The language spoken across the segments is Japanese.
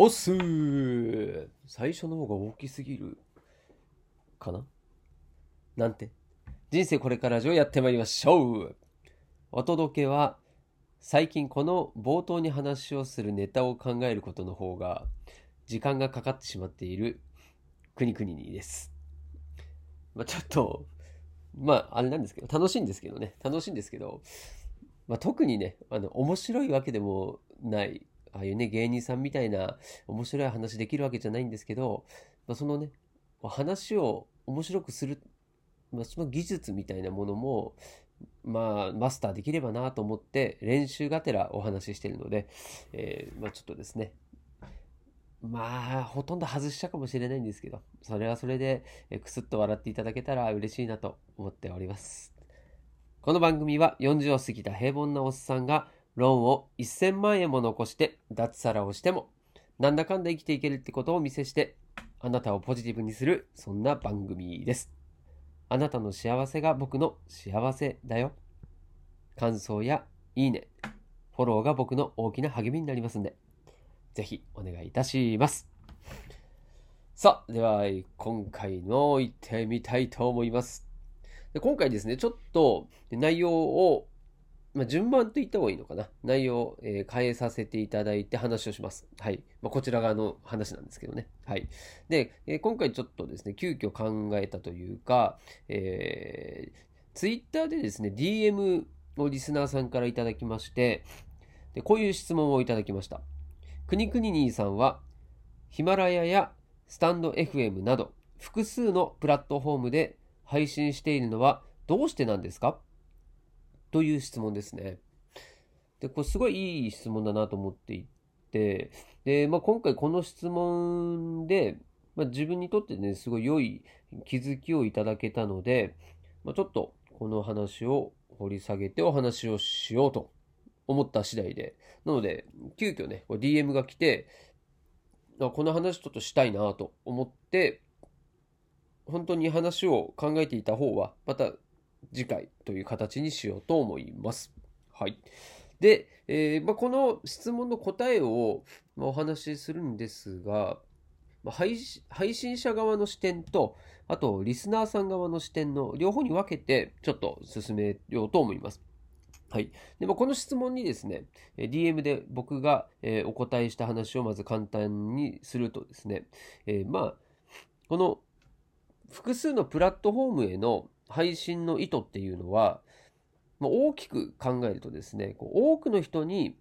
おっすー。最初の方が大きすぎるかな？なんて？人生これから上やってまいりましょう。お届けは最近この冒頭に話をするネタを考えることの方が時間がかかってしまっているくにくににです。まあちょっと、まああれなんですけど、楽しいんですけどね、楽しいんですけど、まあ特にね、あの面白いわけでもない、ああいうね、芸人さんみたいな面白い話できるわけじゃないんですけど、まあ、そのね、話を面白くする、まあ、その技術みたいなものも、まあ、マスターできればなと思って練習がてらお話ししてるので、えーまあちょっとですね、まあ、ほとんど外したかもしれないんですけど、それはそれで、えくすっと笑っていただけたら嬉しいなと思っております。この番組は40を過ぎた平凡なおっさんがローンを1000万円も残して脱サラをしてもなんだかんだ生きていけるってことをお見せしてあなたをポジティブにするそんな番組です。あなたの幸せが僕の幸せだよ。感想やいいね、フォローが僕の大きな励みになりますんで、ぜひお願いいたします。さあ、では今回の行ってみたいと思います。で今回ですね、ちょっと内容を、まあ、順番と言った方がいいのかな。内容を、えー変えさせていただいて話をします。はい。まあ、こちら側の話なんですけどね。はい。で、えー今回ちょっとですね、急遽考えたというか、えー、ツイッターでですね、DM をリスナーさんからいただきまして、でこういう質問をいただきました。くにくに兄さんは、ヒマラヤやスタンド FM など、複数のプラットフォームで配信しているのはどうしてなんですか？という質問ですね。で、これすごいいい質問だなと思っていて、で、まあ、今回この質問で、まあ、自分にとってね、すごい良い気づきをいただけたので、まあ、ちょっとこの話を掘り下げてお話をしようと思った次第で、なので、急遽ね、DM が来て、あこの話ちょっとしたいなと思って、本当に話を考えていた方は、また次回という形にしようと思います。はい。で、えーまあ、この質問の答えを、お話しするんですが、配信者側の視点と、あとリスナーさん側の視点の両方に分けてちょっと進めようと思います。はい。で、まあ、この質問にですね、DM で僕が、えお答えした話をまず簡単にするとですね、えーまあ、この複数のプラットフォームへの配信の意図っていうのは、まあ、大きく考えるとですね、こう多くの人に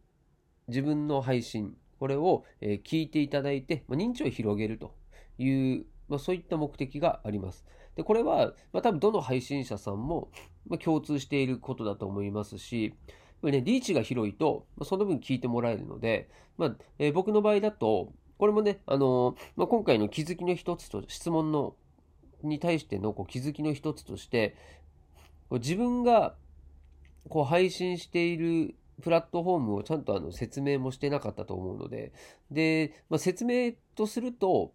自分の配信、これを、聞いていただいて、まあ、認知を広げるという、まあ、そういった目的があります。で、これは、まあ、多分どの配信者さんも、ま、共通していることだと思いますし、これね、リーチが広いと、ま、その分聞いてもらえるので、まえー僕の場合だと、これもね、あのーま、今回の気づきの一つと、質問のに対してのこう気づきの一つとして、自分がこう配信しているプラットフォームをちゃんとあの説明もしてなかったと思うので、で、まあ、説明とすると、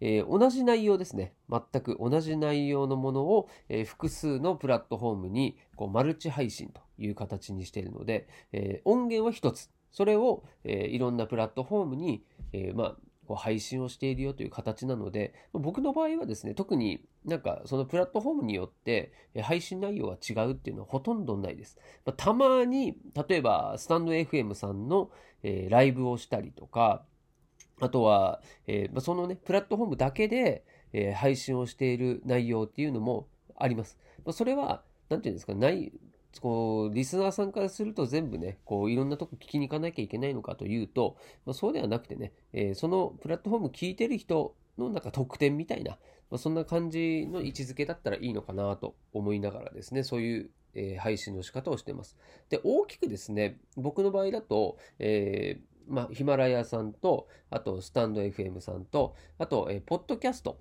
えー同じ内容ですね。全く同じ内容のものを、えー複数のプラットフォームにこうマルチ配信という形にしているので、えー音源は一つ。それを、えいろんなプラットフォームに、えまあ、こう配信をしているよという形なので、僕の場合はですね、特になんかそのプラットフォームによって配信内容が違うっていうのはほとんどないです。まあたまに、例えばスタンド FM さんの、えーライブをしたりとか、あとは、えーま、そのね、プラットフォームだけで、えー配信をしている内容っていうのもあります。まあ、それは、なんていうんですか、ない、こう、リスナーさんからすると全部ね、こう、いろんなとこ聞きに行かなきゃいけないのかというと、まあ、そうではなくてね、えーそのプラットフォーム聞いてる人のなんか特典みたいな、まあ、そんな感じの位置づけだったらいいのかなと思いながらですね、そういう、えー配信の仕方をしてます。で、大きくですね、僕の場合だと、えーまあ、ヒマラヤさんと、あと、スタンド FM さんと、あと、えーポッドキャスト。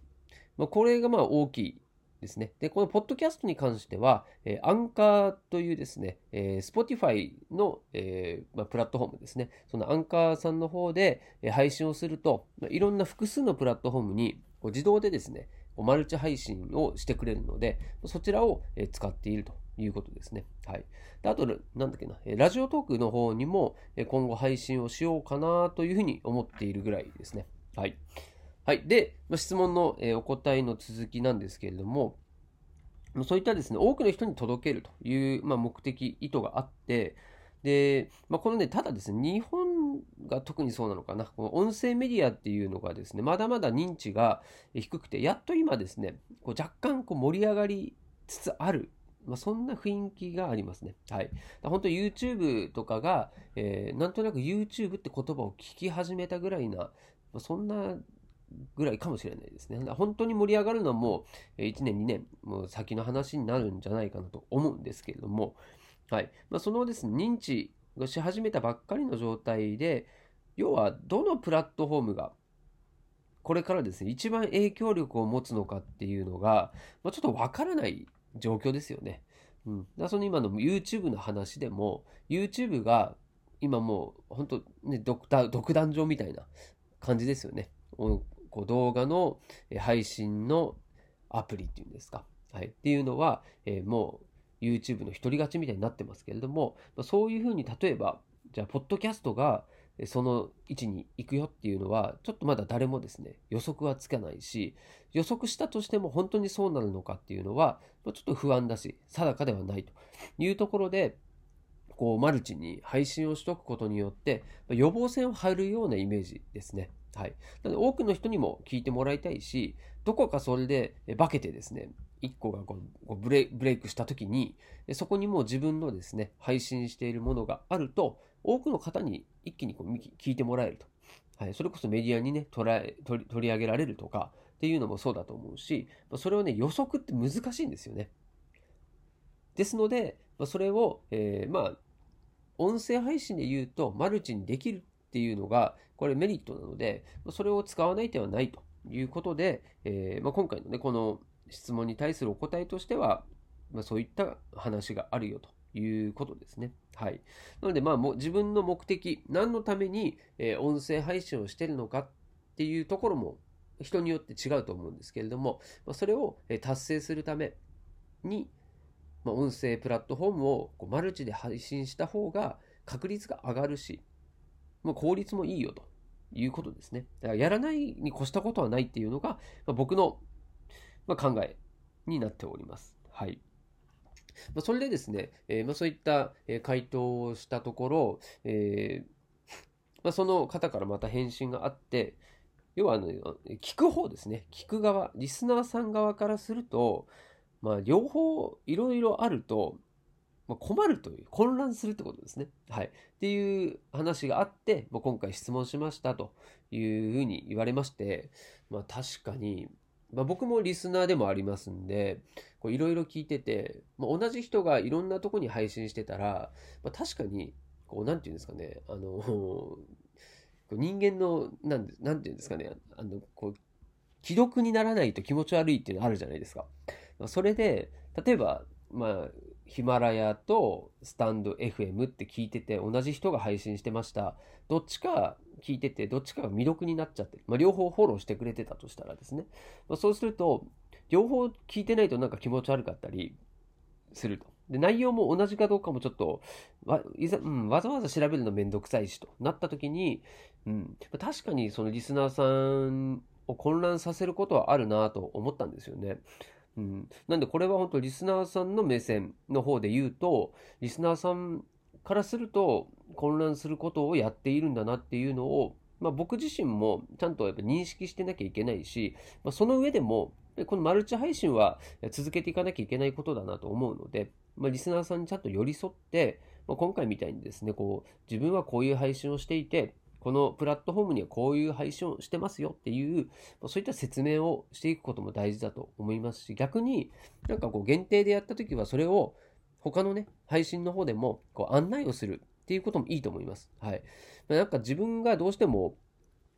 まあ、これがまあ大きいですね。で、このポッドキャストに関しては、えーアンカーというですね、えー、Spotify の、えーまあ、プラットフォームですね。そのアンカーさんの方で、え配信をすると、まあいろんな複数のプラットフォームにこう自動でですね、こうマルチ配信をしてくれるので、そちらをえ使っているということですね。はい。であと、なんだっけな、ラジオトークの方にも今後配信をしようかなというふうに思っているぐらいですね。はい。はい。で、質問のお答えの続きなんですけれども、そういったですね、多くの人に届けるという、ま、目的、意図があって、で、まあ、このね、ただですね、日本が特にそうなのかな、この音声メディアっていうのがですね、まだまだ認知が低くて、やっと今ですね、こう若干こう盛り上がりつつある、まあ、そんな雰囲気がありますね。はい。本当 YouTube とかが、えー、なんとなく YouTube って言葉を聞き始めたぐらいな、まあ、そんなぐらいかもしれないですね。本当に盛り上がるのはもう1年、2年、もう先の話になるんじゃないかなと思うんですけれども、はい。まあ、そのですね、認知をし始めたばっかりの状態で、要はどのプラットフォームがこれからですね、一番影響力を持つのかっていうのが、まあ、ちょっとわからない状況ですよね。うん。だその今の YouTube の話でも、YouTube が今もう本当ね、独独壇場みたいな感じですよね。こう動画の配信のアプリっていうんですか。はい。っていうのは、えー、もう YouTube の独り勝ちみたいになってますけれどもま、そういうふうに例えば、じゃあ、ポッドキャストがその位置に行くよっていうのは、ちょっとまだ誰もですね、予測はつかないし、予測したとしても本当にそうなるのかっていうのは、ちょっと不安だし、定かではないというところで、こう、マルチに配信をしとくことによって、予防線を張るようなイメージですね。はい。なので、多くの人にも聞いてもらいたいし、どこかそれで化けてですね、1個がこうブレイクした時に、そこにもう自分のですね、配信しているものがあると、多くの方に一気にこう聞いてもらえると。はい、それこそメディアにね捉え取り、上げられるとかっていうのもそうだと思うし、それをね、予測って難しいんですよね。ですので、それを、えー、まあ、音声配信で言うと、マルチにできるっていうのが、これメリットなので、それを使わない手はないということで、えー、まあ、今回のね、この質問に対するお答えとしては、まあ、そういった話があるよということですね。はい。なので、まあ、も自分の目的、何のために、えー、音声配信をしているのかっていうところも人によって違うと思うんですけれども、まあ、それを達成するために、まあ、音声プラットフォームをこうマルチで配信した方が確率が上がるし、まあ、効率もいいよということですね。だからやらないに越したことはないっていうのが、まあ、僕の、ま考えになっております。はい。まあ、それでですね、えー、まあ、そういった回答をしたところ、えー、まあ、その方からまた返信があって、要はあの、聞く方ですね。聞く側、リスナーさん側からすると、まあ、両方いろいろあると、まあ、困るという、混乱するってことですね。はい。っていう話があって、まあ、今回質問しましたというふうに言われまして、まあ、確かに、まあ、僕もリスナーでもありますんで、いろいろ聞いてて、まあ、同じ人がいろんなとこに配信してたら、まあ、確かに、こう、なんていうんですかね、あの、人間の、なん、なんていうんですかね、あの、こう、既読にならないと気持ち悪いっていうのあるじゃないですか。それで、例えば、まあ、ヒマラヤとスタンド FM って聞いてて、同じ人が配信してました。どっちか聞いてて、どっちかが未読になっちゃって。まあ、両方フォローしてくれてたとしたらですね。まあ、そうすると、両方聞いてないとなんか気持ち悪かったりすると。で、内容も同じかどうかもちょっと、わいざうん、わざわざ調べるのめんどくさいしとなった時に、うん、確かにそのリスナーさんを混乱させることはあるなと思ったんですよね。うん、なんでこれは本当リスナーさんの目線の方で言うと、リスナーさんからすると混乱することをやっているんだなっていうのを、まあ、僕自身もちゃんとやっぱ認識してなきゃいけないし、まあ、その上でもこのマルチ配信は続けていかなきゃいけないことだなと思うので、まあ、リスナーさんにちゃんと寄り添って、まあ、今回みたいにですね、こう、自分はこういう配信をしていて、このプラットフォームにはこういう配信をしてますよっていう、そういった説明をしていくことも大事だと思いますし、逆になんかこう限定でやった時はそれを他のね、配信の方でもこう案内をするっていうこともいいと思います。はい。なんか自分がどうしても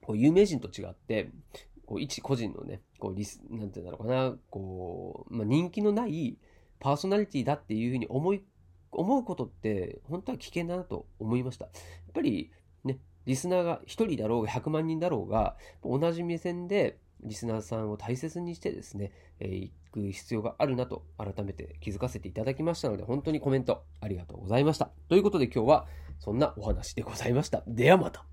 こう有名人と違って、こう一個人のね、こうリス、なんて言うんだろうかな、こう、まあ、人気のないパーソナリティだっていうふうに思い、思うことって本当は危険だなと思いました。やっぱりね、リスナーが1人だろうが100万人だろうが、同じ目線でリスナーさんを大切にしてですね、えー、行く必要があるなと改めて気づかせていただきましたので、本当にコメントありがとうございました。ということで今日はそんなお話でございました。ではまた。